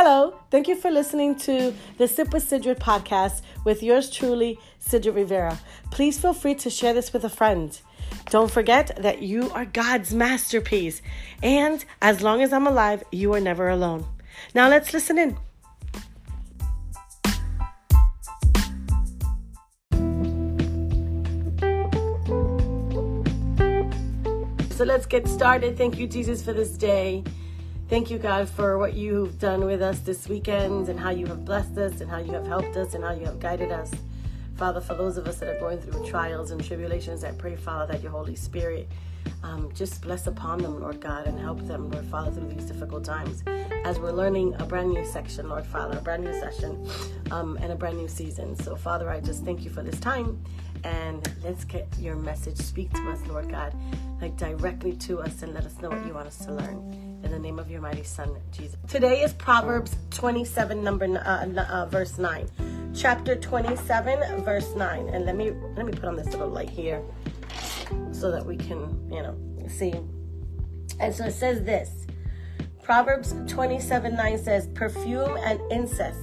Hello, thank you for listening to the Sip with Sidrid podcast with yours truly, Sidrid Rivera. Please feel free to share this with a friend. Don't forget that you are God's masterpiece, and as long as I'm alive, you are never alone. Now let's listen in. So let's get started. Thank you, Jesus, for this day. Thank you, God, for what you've done with us this weekend and how you have blessed us and how you have helped us and how you have guided us. Father, for those of us that are going through trials and tribulations, I pray, Father, that your Holy Spirit um, just bless upon them, Lord God, and help them, Lord Father, through these difficult times. As we're learning a brand new section, Lord Father, a brand new session um, and a brand new season. So, Father, I just thank you for this time and let's get your message. Speak to us, Lord God, like directly to us and let us know what you want us to learn. In the name of your mighty Son, Jesus. Today is Proverbs 27, number uh, uh, verse 9. Chapter 27, verse 9. And let me let me put on this little light here so that we can, you know, see. And so it says this. Proverbs 27, 9 says, Perfume and incense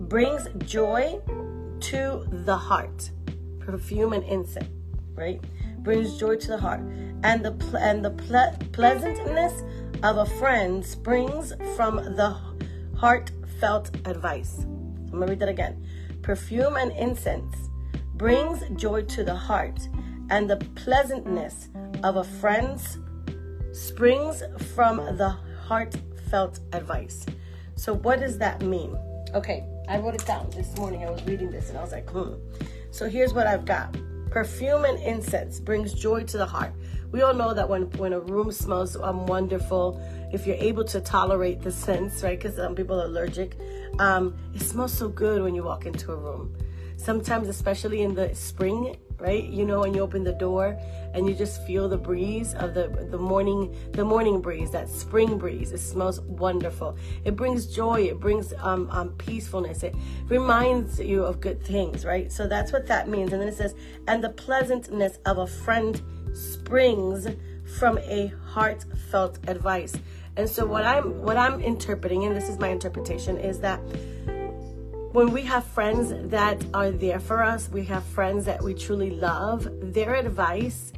brings joy to the heart perfume and incense, right? Brings joy to the heart. And the and the ple- pleasantness of a friend springs from the heartfelt advice. I'm gonna read that again. Perfume and incense brings joy to the heart, and the pleasantness of a friend's springs from the heartfelt advice. So, what does that mean? Okay, I wrote it down this morning. I was reading this and I was like, hmm. So here's what I've got. Perfume and incense brings joy to the heart. We all know that when, when a room smells um, wonderful, if you're able to tolerate the scents, right? Because some people are allergic, um, it smells so good when you walk into a room. Sometimes, especially in the spring, right? You know, when you open the door and you just feel the breeze of the the morning the morning breeze, that spring breeze. It smells wonderful. It brings joy. It brings um, um, peacefulness. It reminds you of good things, right? So that's what that means. And then it says, and the pleasantness of a friend springs from a heartfelt advice. And so what I'm what I'm interpreting, and this is my interpretation, is that when we have friends that are there for us, we have friends that we truly love, their advice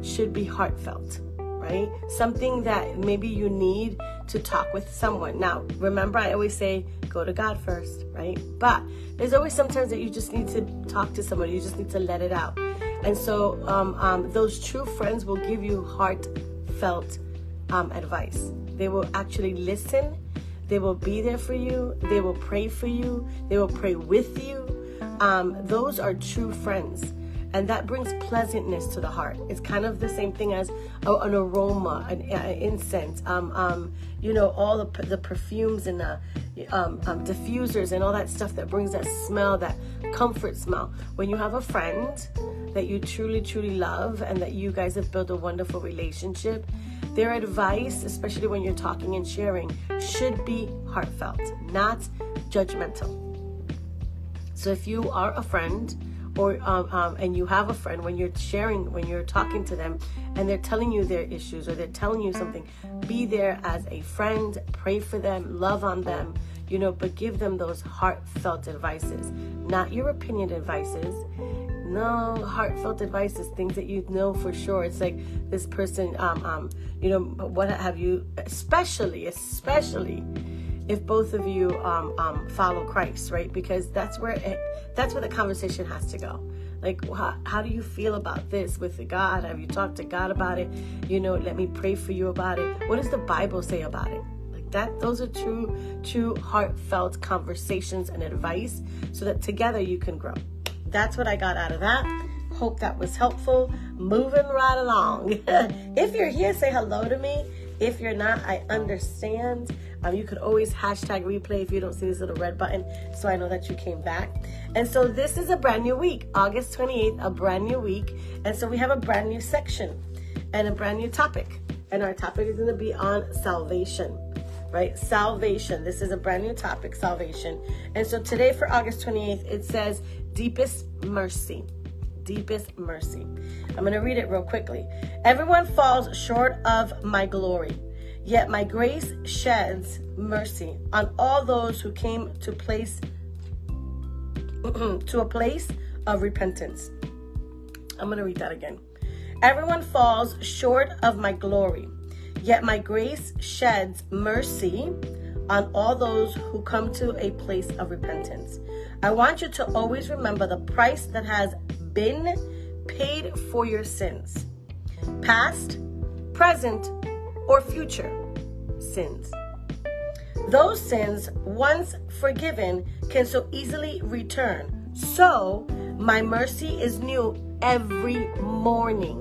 should be heartfelt, right? Something that maybe you need to talk with someone. Now, remember, I always say, go to God first, right? But there's always sometimes that you just need to talk to somebody, you just need to let it out. And so, um, um, those true friends will give you heartfelt um, advice. They will actually listen they will be there for you. They will pray for you. They will pray with you. Um, those are true friends. And that brings pleasantness to the heart. It's kind of the same thing as a, an aroma, an, an incense, um, um, you know, all the, the perfumes and the um, um, diffusers and all that stuff that brings that smell, that comfort smell. When you have a friend that you truly, truly love and that you guys have built a wonderful relationship, their advice, especially when you're talking and sharing, should be heartfelt, not judgmental. So if you are a friend, or um, um, and you have a friend when you're sharing when you're talking to them and they're telling you their issues or they're telling you something be there as a friend pray for them love on them you know but give them those heartfelt advices. Not your opinion advices. No heartfelt advice is things that you know for sure. It's like this person um um you know what have you especially especially if both of you um, um follow christ right because that's where it that's where the conversation has to go like how, how do you feel about this with god have you talked to god about it you know let me pray for you about it what does the bible say about it like that those are true true heartfelt conversations and advice so that together you can grow that's what I got out of that. Hope that was helpful. Moving right along. if you're here, say hello to me. If you're not, I understand. Um, you could always hashtag replay if you don't see this little red button so I know that you came back. And so this is a brand new week, August 28th, a brand new week. And so we have a brand new section and a brand new topic. And our topic is going to be on salvation right? Salvation. This is a brand new topic, salvation. And so today for August 28th, it says deepest mercy. Deepest mercy. I'm going to read it real quickly. Everyone falls short of my glory. Yet my grace sheds mercy on all those who came to place to a place of repentance. I'm going to read that again. Everyone falls short of my glory, yet my grace sheds mercy on all those who come to a place of repentance. I want you to always remember the price that has been paid for your sins past, present, or future sins. Those sins, once forgiven, can so easily return. So, my mercy is new every morning.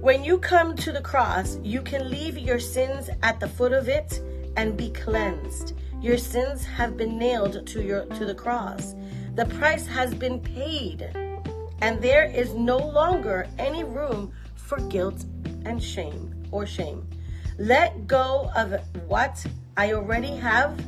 When you come to the cross, you can leave your sins at the foot of it and be cleansed. Your sins have been nailed to your to the cross. The price has been paid, and there is no longer any room for guilt and shame or shame. Let go of what I already have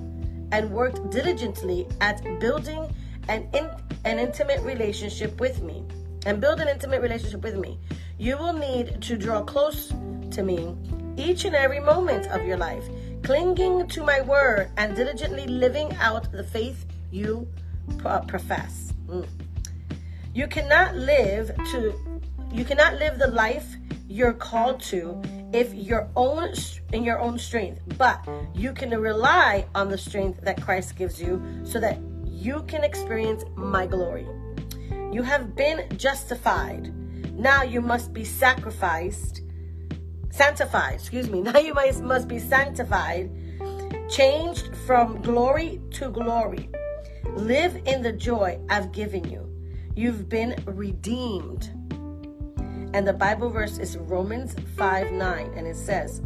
and work diligently at building an, in, an intimate relationship with me. And build an intimate relationship with me. You will need to draw close to me each and every moment of your life, clinging to my word and diligently living out the faith you profess. Mm. You cannot live to you cannot live the life you're called to if your own in your own strength, but you can rely on the strength that Christ gives you so that you can experience my glory. You have been justified now you must be sacrificed, sanctified, excuse me. Now you must, must be sanctified, changed from glory to glory. Live in the joy I've given you. You've been redeemed. And the Bible verse is Romans 5 9, and it says,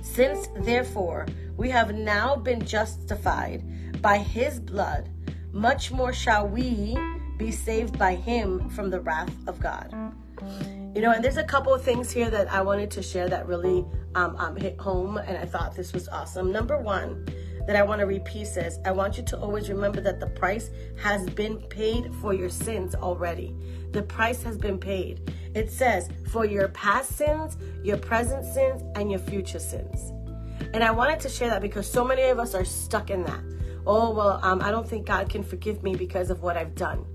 Since therefore we have now been justified by his blood, much more shall we be saved by him from the wrath of God. You know, and there's a couple of things here that I wanted to share that really um, um, hit home, and I thought this was awesome. Number one, that I want to repeat says, I want you to always remember that the price has been paid for your sins already. The price has been paid. It says, for your past sins, your present sins, and your future sins. And I wanted to share that because so many of us are stuck in that. Oh, well, um, I don't think God can forgive me because of what I've done.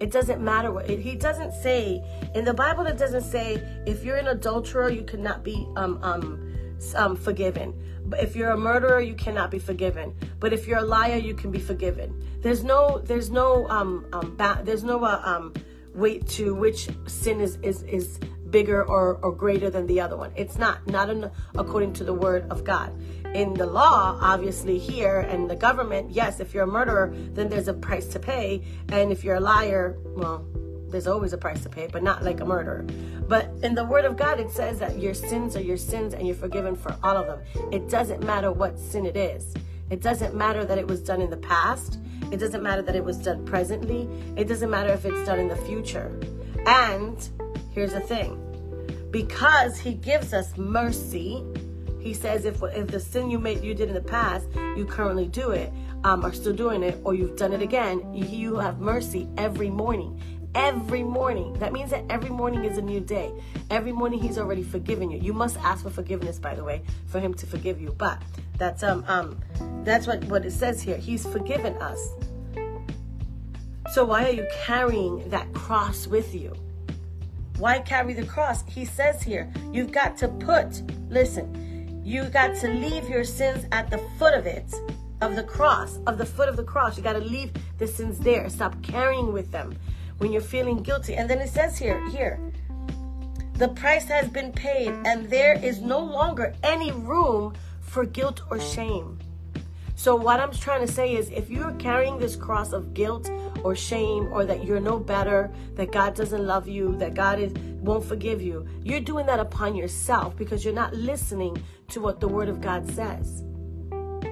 It doesn't matter what he doesn't say in the Bible. It doesn't say if you're an adulterer, you cannot be um, um, um, forgiven. But if you're a murderer, you cannot be forgiven. But if you're a liar, you can be forgiven. There's no, there's no, um, um, ba- there's no uh, um, weight to which sin is is is bigger or, or greater than the other one. It's not, not in, according to the word of God. In the law, obviously, here and the government, yes, if you're a murderer, then there's a price to pay. And if you're a liar, well, there's always a price to pay, but not like a murderer. But in the Word of God, it says that your sins are your sins and you're forgiven for all of them. It doesn't matter what sin it is. It doesn't matter that it was done in the past. It doesn't matter that it was done presently. It doesn't matter if it's done in the future. And here's the thing because he gives us mercy, he says if, if the sin you made you did in the past, you currently do it, um, are still doing it, or you've done it again, you have mercy every morning every morning. That means that every morning is a new day. Every morning he's already forgiven you. You must ask for forgiveness, by the way, for him to forgive you. But that's um um that's what what it says here. He's forgiven us. So why are you carrying that cross with you? Why carry the cross? He says here, you've got to put, listen, you got to leave your sins at the foot of it, of the cross, of the foot of the cross. You got to leave the sins there. Stop carrying with them when you're feeling guilty. And then it says here, here, the price has been paid and there is no longer any room for guilt or shame. So, what I'm trying to say is if you're carrying this cross of guilt or shame or that you're no better, that God doesn't love you, that God is, won't forgive you, you're doing that upon yourself because you're not listening to what the Word of God says.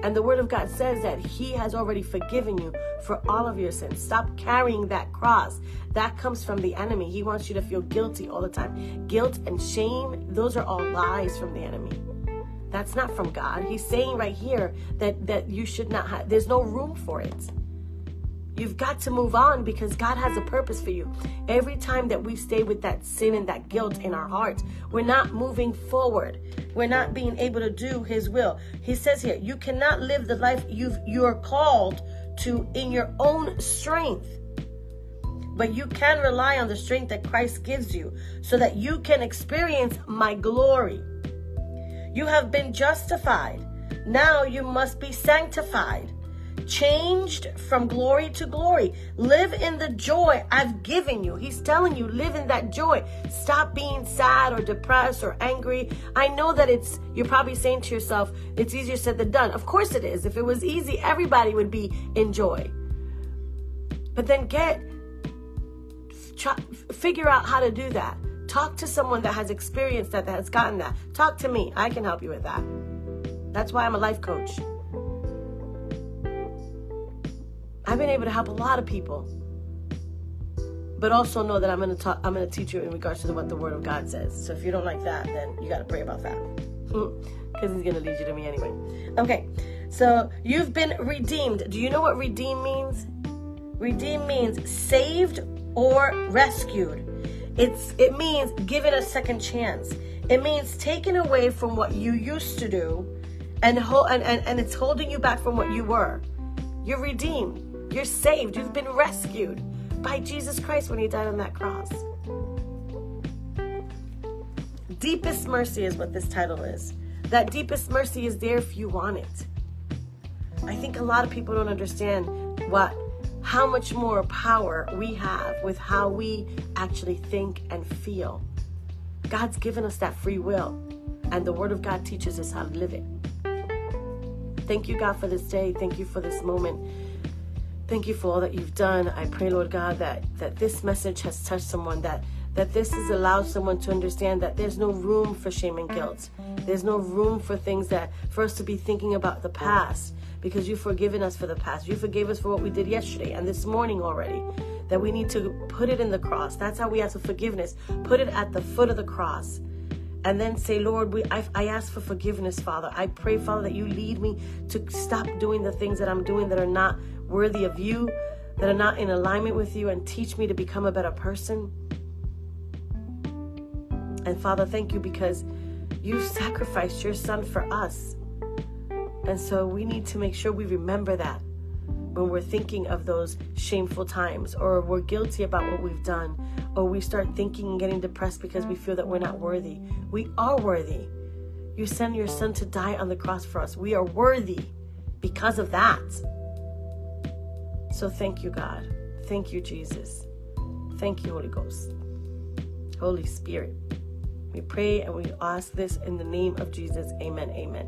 And the Word of God says that He has already forgiven you for all of your sins. Stop carrying that cross. That comes from the enemy. He wants you to feel guilty all the time. Guilt and shame, those are all lies from the enemy. That's not from God. He's saying right here that that you should not have there's no room for it. You've got to move on because God has a purpose for you. Every time that we stay with that sin and that guilt in our hearts, we're not moving forward. We're not being able to do His will. He says here, you cannot live the life you've, you're called to in your own strength. But you can rely on the strength that Christ gives you so that you can experience my glory. You have been justified. Now you must be sanctified changed from glory to glory. Live in the joy I've given you. He's telling you, live in that joy. Stop being sad or depressed or angry. I know that it's, you're probably saying to yourself, it's easier said than done. Of course it is. If it was easy, everybody would be in joy. But then get, try, figure out how to do that. Talk to someone that has experienced that, that has gotten that. Talk to me. I can help you with that. That's why I'm a life coach. I've been able to help a lot of people. But also know that I'm gonna talk I'm gonna teach you in regards to what the word of God says. So if you don't like that, then you gotta pray about that. Mm, because he's gonna lead you to me anyway. Okay, so you've been redeemed. Do you know what redeem means? Redeem means saved or rescued. It's it means given a second chance. It means taken away from what you used to do and, ho- and, and, and it's holding you back from what you were. You're redeemed. You're saved. You've been rescued by Jesus Christ when He died on that cross. Deepest mercy is what this title is. That deepest mercy is there if you want it. I think a lot of people don't understand what how much more power we have with how we actually think and feel. God's given us that free will, and the Word of God teaches us how to live it. Thank you, God, for this day. Thank you for this moment. Thank you for all that you've done. I pray, Lord God, that, that this message has touched someone, that, that this has allowed someone to understand that there's no room for shame and guilt. There's no room for things that, for us to be thinking about the past because you've forgiven us for the past. You forgave us for what we did yesterday and this morning already. That we need to put it in the cross. That's how we ask for forgiveness. Put it at the foot of the cross and then say, Lord, we, I, I ask for forgiveness, Father. I pray, Father, that you lead me to stop doing the things that I'm doing that are not worthy of you, that are not in alignment with you, and teach me to become a better person. And Father, thank you because you sacrificed your son for us. And so we need to make sure we remember that when we're thinking of those shameful times or we're guilty about what we've done or we start thinking and getting depressed because we feel that we're not worthy. We are worthy. You send your son to die on the cross for us. We are worthy because of that. So thank you, God. Thank you, Jesus. Thank you, Holy Ghost. Holy Spirit. We pray and we ask this in the name of Jesus. Amen. Amen.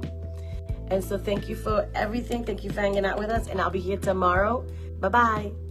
And so thank you for everything. Thank you for hanging out with us. And I'll be here tomorrow. Bye bye.